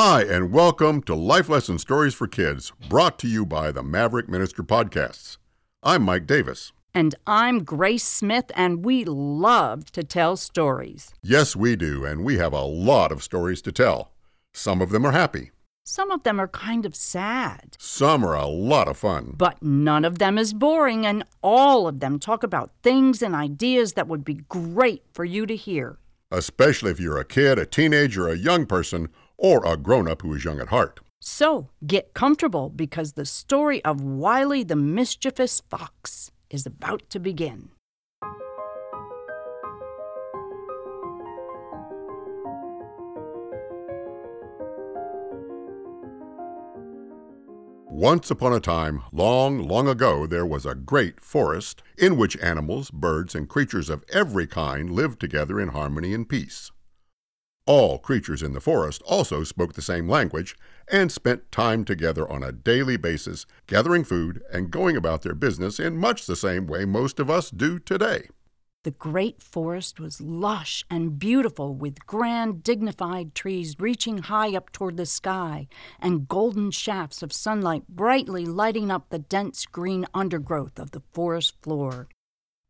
Hi, and welcome to Life Lesson Stories for Kids, brought to you by the Maverick Minister Podcasts. I'm Mike Davis. And I'm Grace Smith, and we love to tell stories. Yes, we do, and we have a lot of stories to tell. Some of them are happy, Some of them are kind of sad, some are a lot of fun. but none of them is boring, and all of them talk about things and ideas that would be great for you to hear. especially if you're a kid, a teenager, a young person, or a grown up who is young at heart. So get comfortable because the story of Wiley the Mischievous Fox is about to begin. Once upon a time, long, long ago, there was a great forest in which animals, birds, and creatures of every kind lived together in harmony and peace. All creatures in the forest also spoke the same language and spent time together on a daily basis, gathering food and going about their business in much the same way most of us do today. The great forest was lush and beautiful with grand, dignified trees reaching high up toward the sky and golden shafts of sunlight brightly lighting up the dense green undergrowth of the forest floor.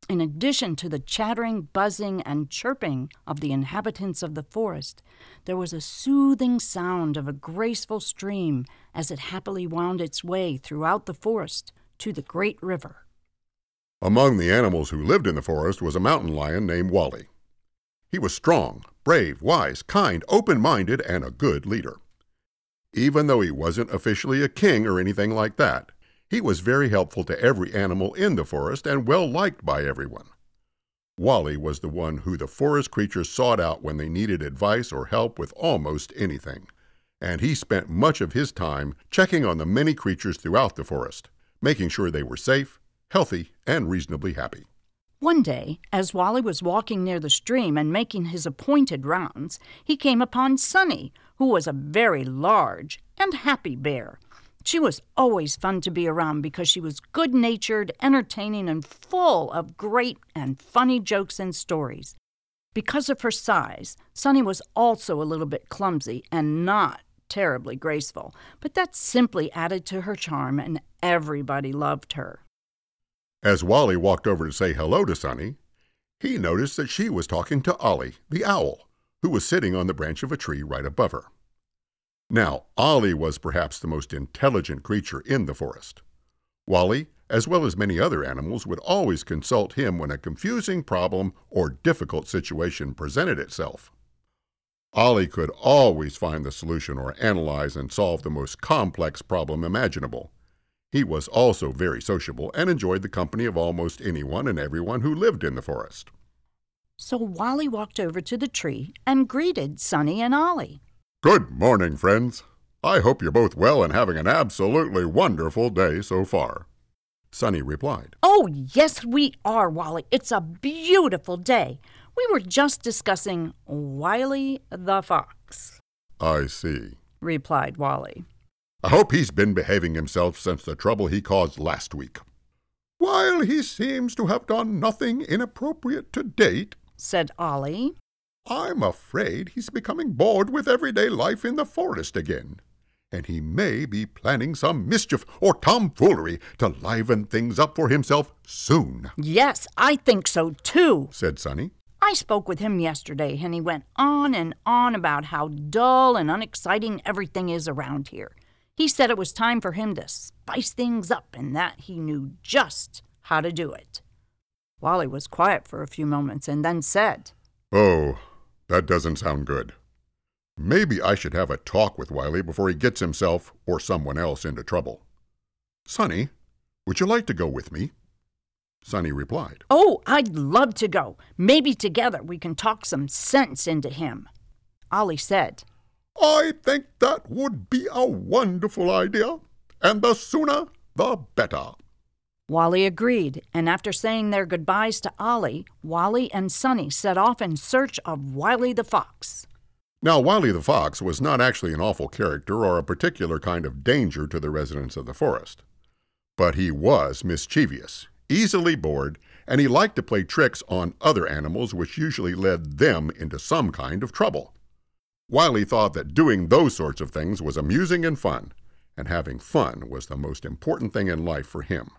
In addition to the chattering, buzzing, and chirping of the inhabitants of the forest, there was a soothing sound of a graceful stream as it happily wound its way throughout the forest to the great river. Among the animals who lived in the forest was a mountain lion named Wally. He was strong, brave, wise, kind, open minded, and a good leader. Even though he wasn't officially a king or anything like that, he was very helpful to every animal in the forest and well liked by everyone. Wally was the one who the forest creatures sought out when they needed advice or help with almost anything, and he spent much of his time checking on the many creatures throughout the forest, making sure they were safe, healthy, and reasonably happy. One day, as Wally was walking near the stream and making his appointed rounds, he came upon Sunny, who was a very large and happy bear. She was always fun to be around because she was good natured, entertaining, and full of great and funny jokes and stories. Because of her size, Sunny was also a little bit clumsy and not terribly graceful, but that simply added to her charm, and everybody loved her. As Wally walked over to say hello to Sunny, he noticed that she was talking to Ollie, the owl, who was sitting on the branch of a tree right above her. Now, Ollie was perhaps the most intelligent creature in the forest. Wally, as well as many other animals, would always consult him when a confusing problem or difficult situation presented itself. Ollie could always find the solution or analyze and solve the most complex problem imaginable. He was also very sociable and enjoyed the company of almost anyone and everyone who lived in the forest. So Wally walked over to the tree and greeted Sunny and Ollie. Good morning, friends. I hope you're both well and having an absolutely wonderful day so far. Sunny replied. Oh, yes, we are, Wally. It's a beautiful day. We were just discussing Wiley the Fox, I see. replied Wally. I hope he's been behaving himself since the trouble he caused last week. While he seems to have done nothing inappropriate to date, said Ollie. I'm afraid he's becoming bored with everyday life in the forest again. And he may be planning some mischief or tomfoolery to liven things up for himself soon, Yes, I think so too. said Sunny. I spoke with him yesterday, and he went on and on about how dull and unexciting everything is around here. He said it was time for him to spice things up and that he knew just how to do it. Wally was quiet for a few moments and then said, Oh, that doesn't sound good. Maybe I should have a talk with Wiley before he gets himself or someone else into trouble. Sunny, would you like to go with me? Sunny replied. Oh, I'd love to go. Maybe together we can talk some sense into him. Ollie said, I think that would be a wonderful idea, and the sooner the better. Wally agreed, and after saying their goodbyes to Ollie, Wally and Sunny set off in search of Wiley the Fox. Now, Wiley the Fox was not actually an awful character or a particular kind of danger to the residents of the forest. But he was mischievous, easily bored, and he liked to play tricks on other animals, which usually led them into some kind of trouble. Wiley thought that doing those sorts of things was amusing and fun, and having fun was the most important thing in life for him.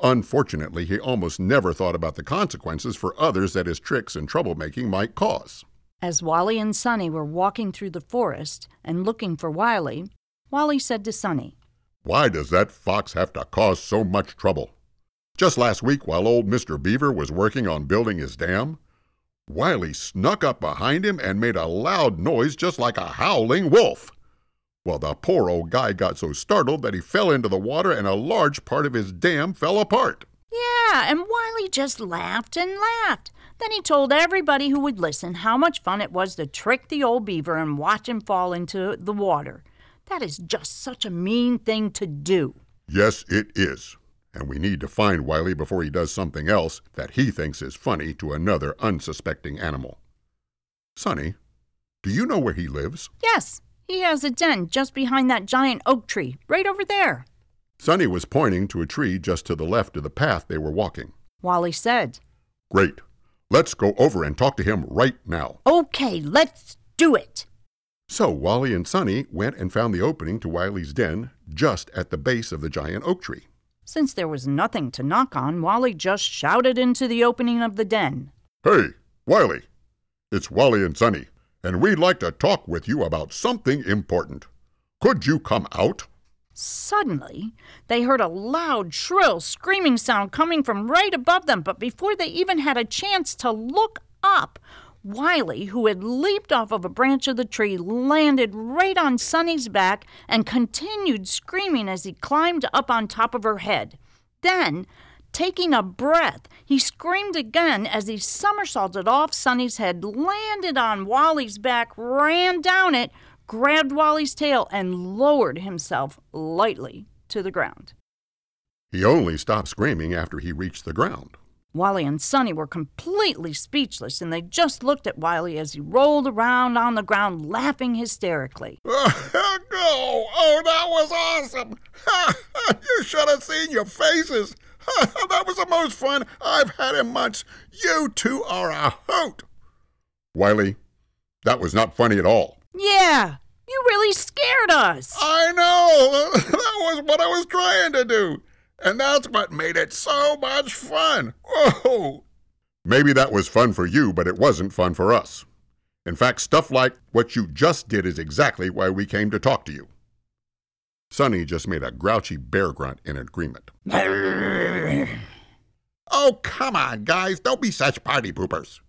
Unfortunately, he almost never thought about the consequences for others that his tricks and troublemaking might cause. As Wally and Sunny were walking through the forest and looking for Wiley, Wally said to Sunny, Why does that fox have to cause so much trouble? Just last week, while old Mr. Beaver was working on building his dam, Wiley snuck up behind him and made a loud noise just like a howling wolf. Well, the poor old guy got so startled that he fell into the water and a large part of his dam fell apart. Yeah, and Wiley just laughed and laughed. Then he told everybody who would listen how much fun it was to trick the old beaver and watch him fall into the water. That is just such a mean thing to do. Yes, it is. And we need to find Wiley before he does something else that he thinks is funny to another unsuspecting animal. Sunny, do you know where he lives? Yes, he has a den just behind that giant oak tree, right over there. Sunny was pointing to a tree just to the left of the path they were walking. Wally said, Great. Let's go over and talk to him right now. Okay, let's do it. So Wally and Sunny went and found the opening to Wiley's den just at the base of the giant oak tree. Since there was nothing to knock on, Wally just shouted into the opening of the den. Hey, Wiley! It's Wally and Sunny, and we'd like to talk with you about something important. Could you come out? Suddenly, they heard a loud, shrill screaming sound coming from right above them, but before they even had a chance to look up, Wiley, who had leaped off of a branch of the tree, landed right on Sunny's back and continued screaming as he climbed up on top of her head. Then, taking a breath, he screamed again as he somersaulted off Sunny's head, landed on Wally's back, ran down it, grabbed Wally's tail, and lowered himself lightly to the ground. He only stopped screaming after he reached the ground. Wally and Sunny were completely speechless, and they just looked at Wiley as he rolled around on the ground, laughing hysterically. oh, oh, that was awesome! you should have seen your faces. that was the most fun I've had in months. You two are a hoot. Wiley, that was not funny at all. Yeah, you really scared us. I know. That was what I was trying to do. And that's what made it so much fun. Whoa! Maybe that was fun for you, but it wasn't fun for us. In fact, stuff like what you just did is exactly why we came to talk to you. Sunny just made a grouchy bear grunt in agreement. oh, come on, guys. Don't be such party poopers.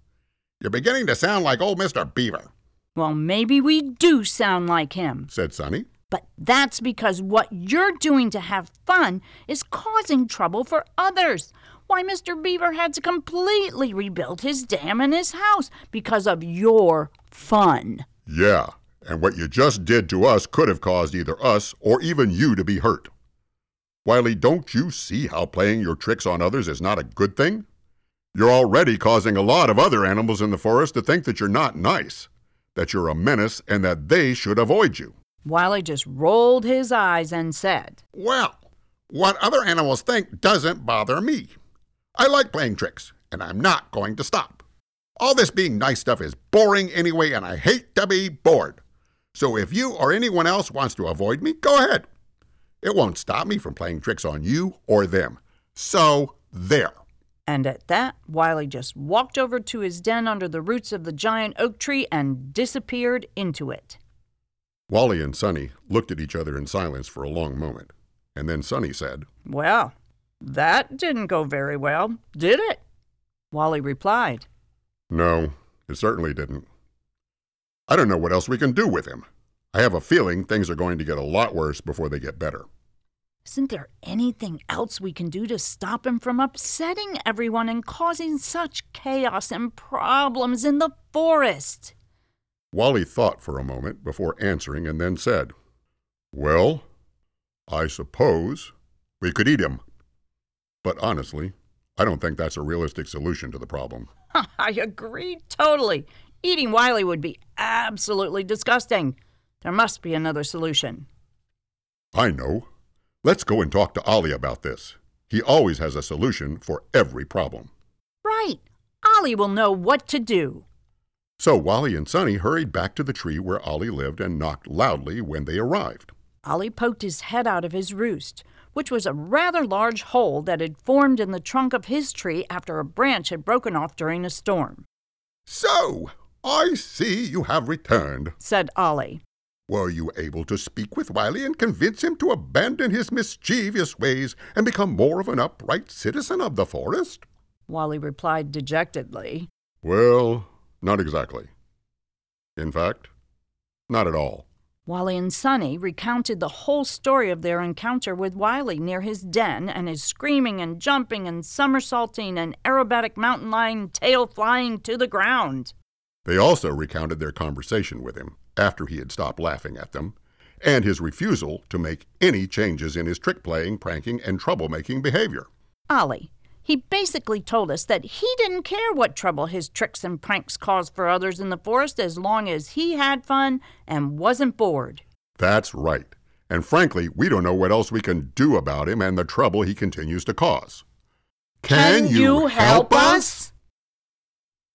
You're beginning to sound like old Mr. Beaver. Well, maybe we do sound like him, said Sunny. But that's because what you're doing to have fun is causing trouble for others. Why, Mr. Beaver had to completely rebuild his dam and his house because of your fun. Yeah, and what you just did to us could have caused either us or even you to be hurt. Wiley, don't you see how playing your tricks on others is not a good thing? You're already causing a lot of other animals in the forest to think that you're not nice, that you're a menace, and that they should avoid you. Wiley just rolled his eyes and said, Well, what other animals think doesn't bother me. I like playing tricks, and I'm not going to stop. All this being nice stuff is boring anyway, and I hate to be bored. So if you or anyone else wants to avoid me, go ahead. It won't stop me from playing tricks on you or them. So, there. And at that, Wiley just walked over to his den under the roots of the giant oak tree and disappeared into it. Wally and Sunny looked at each other in silence for a long moment, and then Sunny said, Well, that didn't go very well, did it? Wally replied, No, it certainly didn't. I don't know what else we can do with him. I have a feeling things are going to get a lot worse before they get better. Isn't there anything else we can do to stop him from upsetting everyone and causing such chaos and problems in the forest? Wally thought for a moment before answering and then said, Well, I suppose we could eat him. But honestly, I don't think that's a realistic solution to the problem. I agree totally. Eating Wiley would be absolutely disgusting. There must be another solution. I know. Let's go and talk to Ollie about this. He always has a solution for every problem. Right. Ollie will know what to do. So Wally and Sunny hurried back to the tree where Ollie lived and knocked loudly when they arrived. Ollie poked his head out of his roost, which was a rather large hole that had formed in the trunk of his tree after a branch had broken off during a storm. So, I see you have returned, said Ollie. Were you able to speak with Wiley and convince him to abandon his mischievous ways and become more of an upright citizen of the forest? Wally replied dejectedly. Well, not exactly. In fact, not at all. Wally and Sunny recounted the whole story of their encounter with Wiley near his den and his screaming and jumping and somersaulting and aerobatic mountain lion tail flying to the ground. They also recounted their conversation with him after he had stopped laughing at them, and his refusal to make any changes in his trick playing, pranking, and troublemaking behavior. Ollie, he basically told us that he didn't care what trouble his tricks and pranks caused for others in the forest as long as he had fun and wasn't bored. That's right. And frankly, we don't know what else we can do about him and the trouble he continues to cause. Can, can you help us?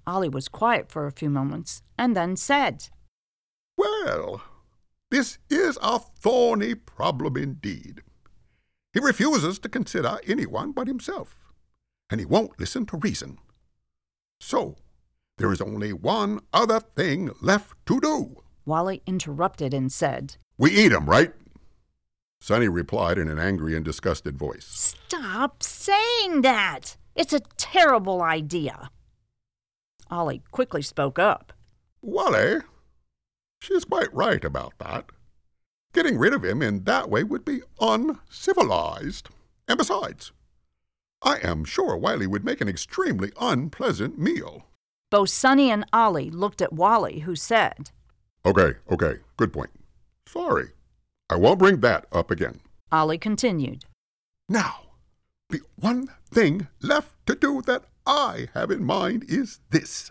Ollie was quiet for a few moments and then said, well, this is a thorny problem indeed. He refuses to consider anyone but himself, and he won't listen to reason. So, there is only one other thing left to do. Wally interrupted and said, We eat him, right? Sunny replied in an angry and disgusted voice. Stop saying that! It's a terrible idea. Ollie quickly spoke up. Wally, she is quite right about that. Getting rid of him in that way would be uncivilized. And besides, I am sure Wiley would make an extremely unpleasant meal. Both Sunny and Ollie looked at Wally, who said, Okay, okay, good point. Sorry. I won't bring that up again. Ollie continued. Now, the one thing left to do that I have in mind is this.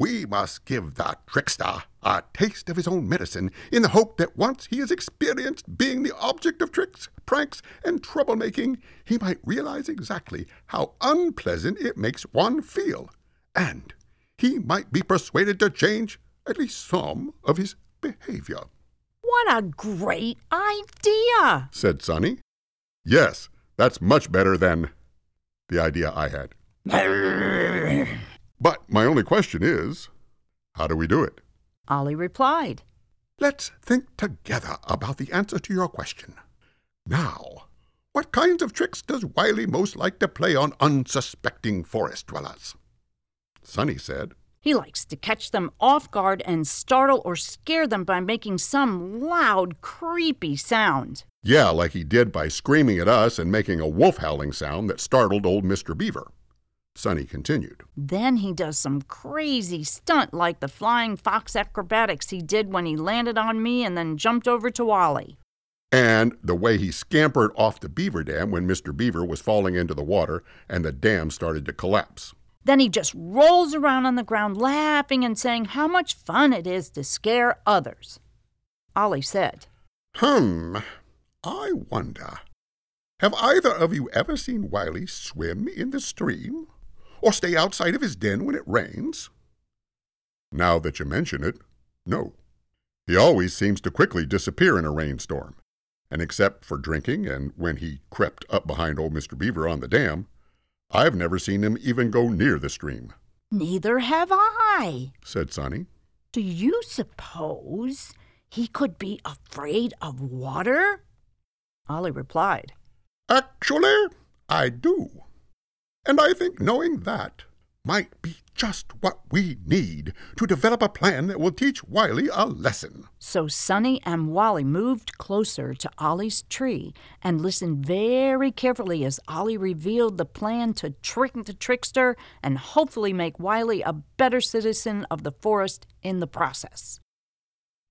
We must give the trickster a taste of his own medicine in the hope that once he has experienced being the object of tricks, pranks, and troublemaking, he might realize exactly how unpleasant it makes one feel, and he might be persuaded to change at least some of his behavior. What a great idea, said Sunny. Yes, that's much better than the idea I had. But my only question is how do we do it? Ollie replied. Let's think together about the answer to your question. Now, what kinds of tricks does Wiley most like to play on unsuspecting forest dwellers? Sunny said, He likes to catch them off guard and startle or scare them by making some loud, creepy sound. Yeah, like he did by screaming at us and making a wolf howling sound that startled old Mr. Beaver. Sunny continued. Then he does some crazy stunt like the flying fox acrobatics he did when he landed on me and then jumped over to Wally. And the way he scampered off the beaver dam when Mr. Beaver was falling into the water and the dam started to collapse. Then he just rolls around on the ground laughing and saying how much fun it is to scare others. Ollie said, Hmm, I wonder. Have either of you ever seen Wiley swim in the stream? Or stay outside of his den when it rains? Now that you mention it, no. He always seems to quickly disappear in a rainstorm, and except for drinking and when he crept up behind old Mr. Beaver on the dam, I've never seen him even go near the stream. Neither have I, said Sunny. Do you suppose he could be afraid of water? Ollie replied, Actually, I do. And I think knowing that might be just what we need to develop a plan that will teach Wiley a lesson. So Sunny and Wally moved closer to Ollie's tree and listened very carefully as Ollie revealed the plan to trick the trickster and hopefully make Wiley a better citizen of the forest in the process.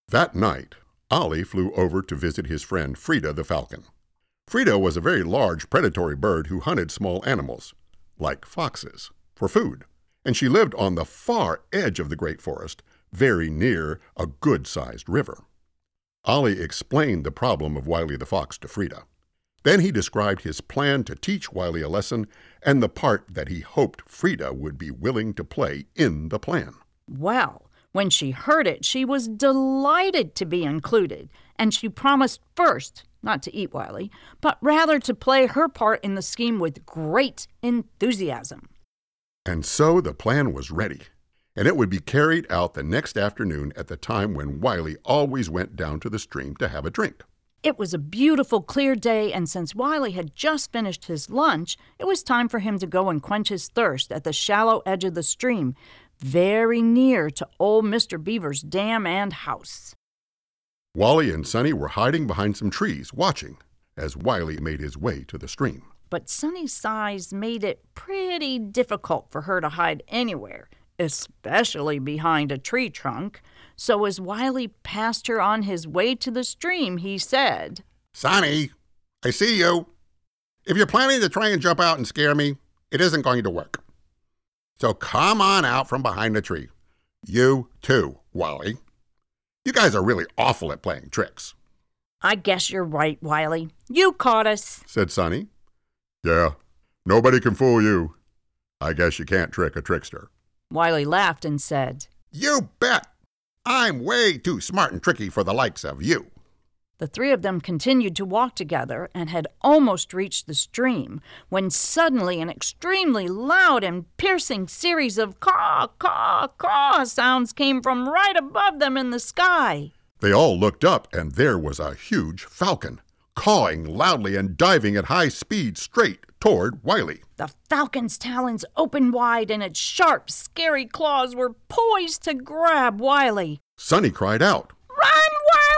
That night, Ollie flew over to visit his friend Frida the falcon. Frida was a very large predatory bird who hunted small animals like foxes, for food, and she lived on the far edge of the great forest, very near a good sized river. Ollie explained the problem of Wiley the Fox to Frida. Then he described his plan to teach Wiley a lesson and the part that he hoped Frida would be willing to play in the plan. Well, when she heard it, she was delighted to be included, and she promised first not to eat Wiley, but rather to play her part in the scheme with great enthusiasm. And so the plan was ready, and it would be carried out the next afternoon at the time when Wiley always went down to the stream to have a drink. It was a beautiful, clear day, and since Wiley had just finished his lunch, it was time for him to go and quench his thirst at the shallow edge of the stream, very near to old Mr. Beaver's dam and house. Wally and Sunny were hiding behind some trees, watching as Wiley made his way to the stream. But Sunny's size made it pretty difficult for her to hide anywhere, especially behind a tree trunk. So as Wiley passed her on his way to the stream, he said, Sunny, I see you. If you're planning to try and jump out and scare me, it isn't going to work. So come on out from behind the tree. You too, Wally. You guys are really awful at playing tricks, I guess you're right, Wiley. You caught us. said Sunny. Yeah, nobody can fool you. I guess you can't trick a trickster. Wiley laughed and said, You bet. I'm way too smart and tricky for the likes of you. The three of them continued to walk together and had almost reached the stream when suddenly an extremely loud and piercing series of caw, caw, caw sounds came from right above them in the sky. They all looked up, and there was a huge falcon, cawing loudly and diving at high speed straight toward Wiley. The falcon's talons opened wide and its sharp, scary claws were poised to grab Wiley. Sunny cried out.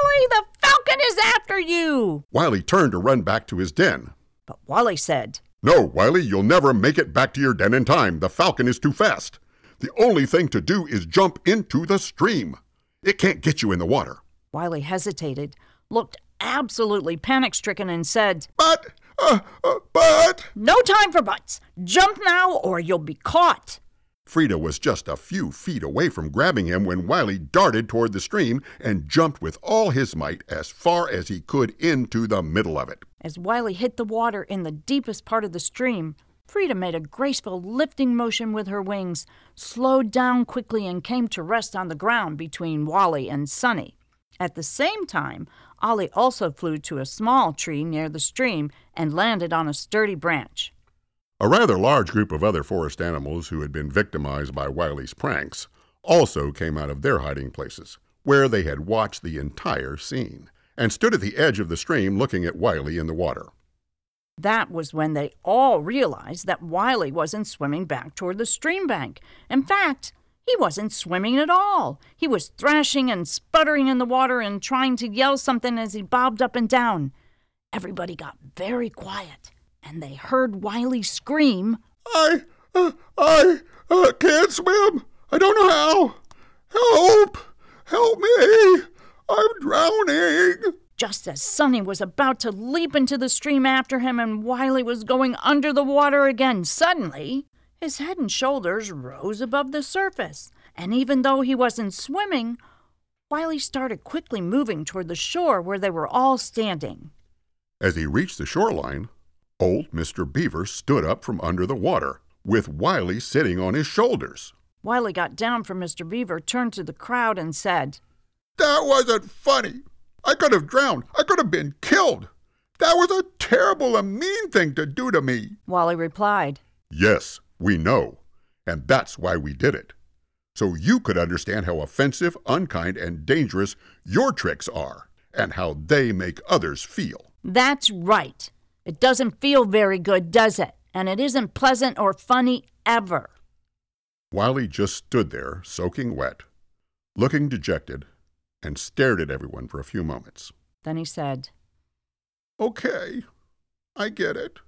Wiley! The falcon is after you! Wiley turned to run back to his den. But Wally said, No, Wiley, you'll never make it back to your den in time. The falcon is too fast. The only thing to do is jump into the stream. It can't get you in the water. Wiley hesitated, looked absolutely panic stricken, and said, But, uh, uh, but. No time for buts. Jump now or you'll be caught. Frida was just a few feet away from grabbing him when Wiley darted toward the stream and jumped with all his might as far as he could into the middle of it. As Wiley hit the water in the deepest part of the stream, Frida made a graceful lifting motion with her wings, slowed down quickly, and came to rest on the ground between Wally and Sunny. At the same time, Ollie also flew to a small tree near the stream and landed on a sturdy branch. A rather large group of other forest animals who had been victimized by Wiley's pranks also came out of their hiding places, where they had watched the entire scene, and stood at the edge of the stream looking at Wiley in the water. That was when they all realized that Wiley wasn't swimming back toward the stream bank. In fact, he wasn't swimming at all. He was thrashing and sputtering in the water and trying to yell something as he bobbed up and down. Everybody got very quiet, and they heard Wiley scream, I, uh, I uh, can't swim. I don't know how. Help! Help me! I'm drowning. just as Sunny was about to leap into the stream after him and Wiley was going under the water again. Suddenly, his head and shoulders rose above the surface, and even though he wasn't swimming, Wiley started quickly moving toward the shore where they were all standing. As he reached the shoreline, old Mr. Beaver stood up from under the water, with Wiley sitting on his shoulders. Wiley got down from Mr. Beaver, turned to the crowd, and said, That wasn't funny. I could have drowned. I could have been killed. That was a terrible and mean thing to do to me. Wally replied, Yes, we know. And that's why we did it. So you could understand how offensive, unkind, and dangerous your tricks are, and how they make others feel. That's right. It doesn't feel very good, does it? And it isn't pleasant or funny ever. Wiley just stood there, soaking wet, looking dejected, and stared at everyone for a few moments. Then he said, Okay, I get it.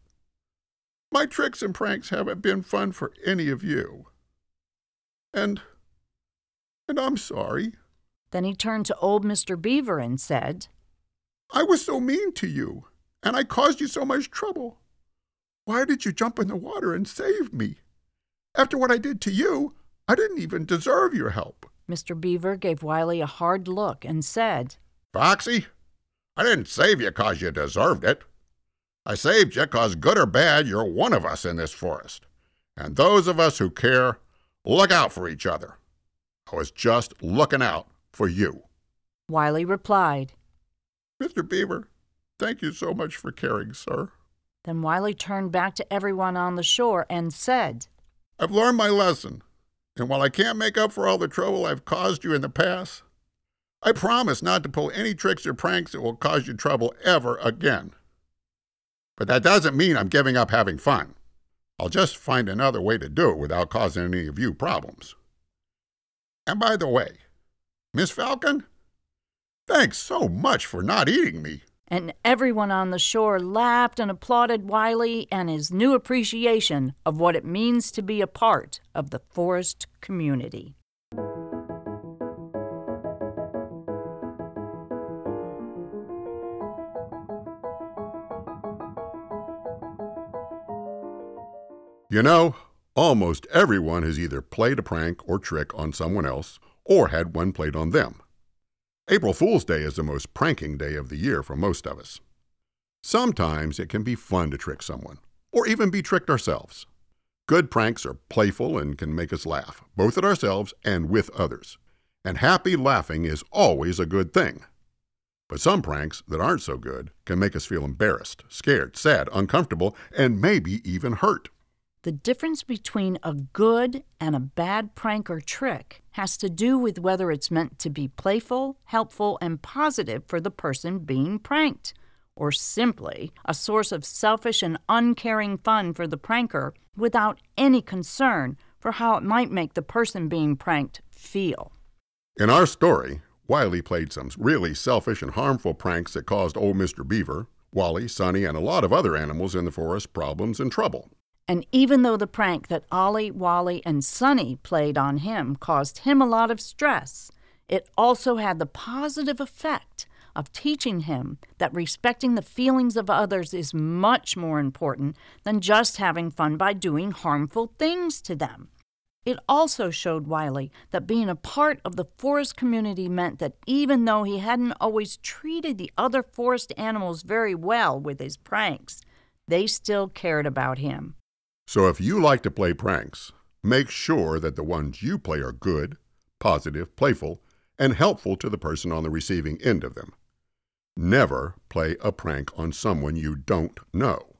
My tricks and pranks haven't been fun for any of you. And. and I'm sorry. Then he turned to old Mr. Beaver and said, I was so mean to you, and I caused you so much trouble. Why did you jump in the water and save me? After what I did to you, I didn't even deserve your help. Mr. Beaver gave Wiley a hard look and said, Foxy, I didn't save you 'cause you deserved it. I saved you 'cause good or bad, you're one of us in this forest. And those of us who care look out for each other. I was just looking out for you. Wiley replied. Mr. Beaver, thank you so much for caring, sir. Then Wiley turned back to everyone on the shore and said, I've learned my lesson, and while I can't make up for all the trouble I've caused you in the past, I promise not to pull any tricks or pranks that will cause you trouble ever again. But that doesn't mean I'm giving up having fun. I'll just find another way to do it without causing any of you problems. And by the way, Miss Falcon, thanks so much for not eating me. And everyone on the shore laughed and applauded Wiley and his new appreciation of what it means to be a part of the forest community. You know, almost everyone has either played a prank or trick on someone else or had one played on them. April Fool's Day is the most pranking day of the year for most of us. Sometimes it can be fun to trick someone, or even be tricked ourselves. Good pranks are playful and can make us laugh, both at ourselves and with others. And happy laughing is always a good thing. But some pranks that aren't so good can make us feel embarrassed, scared, sad, uncomfortable, and maybe even hurt. The difference between a good and a bad prank or trick has to do with whether it's meant to be playful, helpful, and positive for the person being pranked, or simply a source of selfish and uncaring fun for the pranker without any concern for how it might make the person being pranked feel. In our story, Wiley played some really selfish and harmful pranks that caused old Mr. Beaver, Wally, Sunny, and a lot of other animals in the forest problems and trouble. And even though the prank that Ollie, Wally, and Sunny played on him caused him a lot of stress, it also had the positive effect of teaching him that respecting the feelings of others is much more important than just having fun by doing harmful things to them. It also showed Wiley that being a part of the forest community meant that even though he hadn't always treated the other forest animals very well with his pranks, they still cared about him. So if you like to play pranks, make sure that the ones you play are good, positive, playful, and helpful to the person on the receiving end of them. Never play a prank on someone you don't know.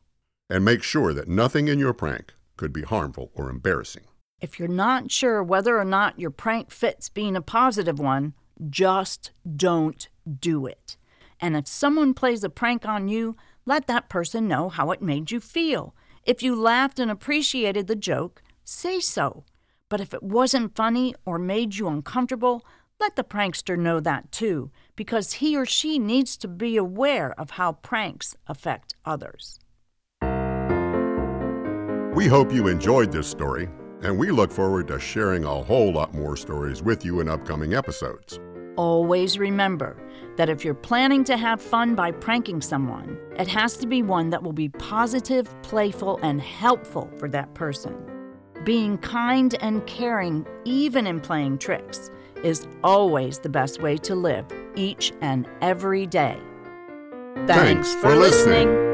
And make sure that nothing in your prank could be harmful or embarrassing. If you're not sure whether or not your prank fits being a positive one, just don't do it. And if someone plays a prank on you, let that person know how it made you feel. If you laughed and appreciated the joke, say so. But if it wasn't funny or made you uncomfortable, let the prankster know that too, because he or she needs to be aware of how pranks affect others. We hope you enjoyed this story, and we look forward to sharing a whole lot more stories with you in upcoming episodes. Always remember that if you're planning to have fun by pranking someone, it has to be one that will be positive, playful, and helpful for that person. Being kind and caring, even in playing tricks, is always the best way to live each and every day. Thanks, for listening.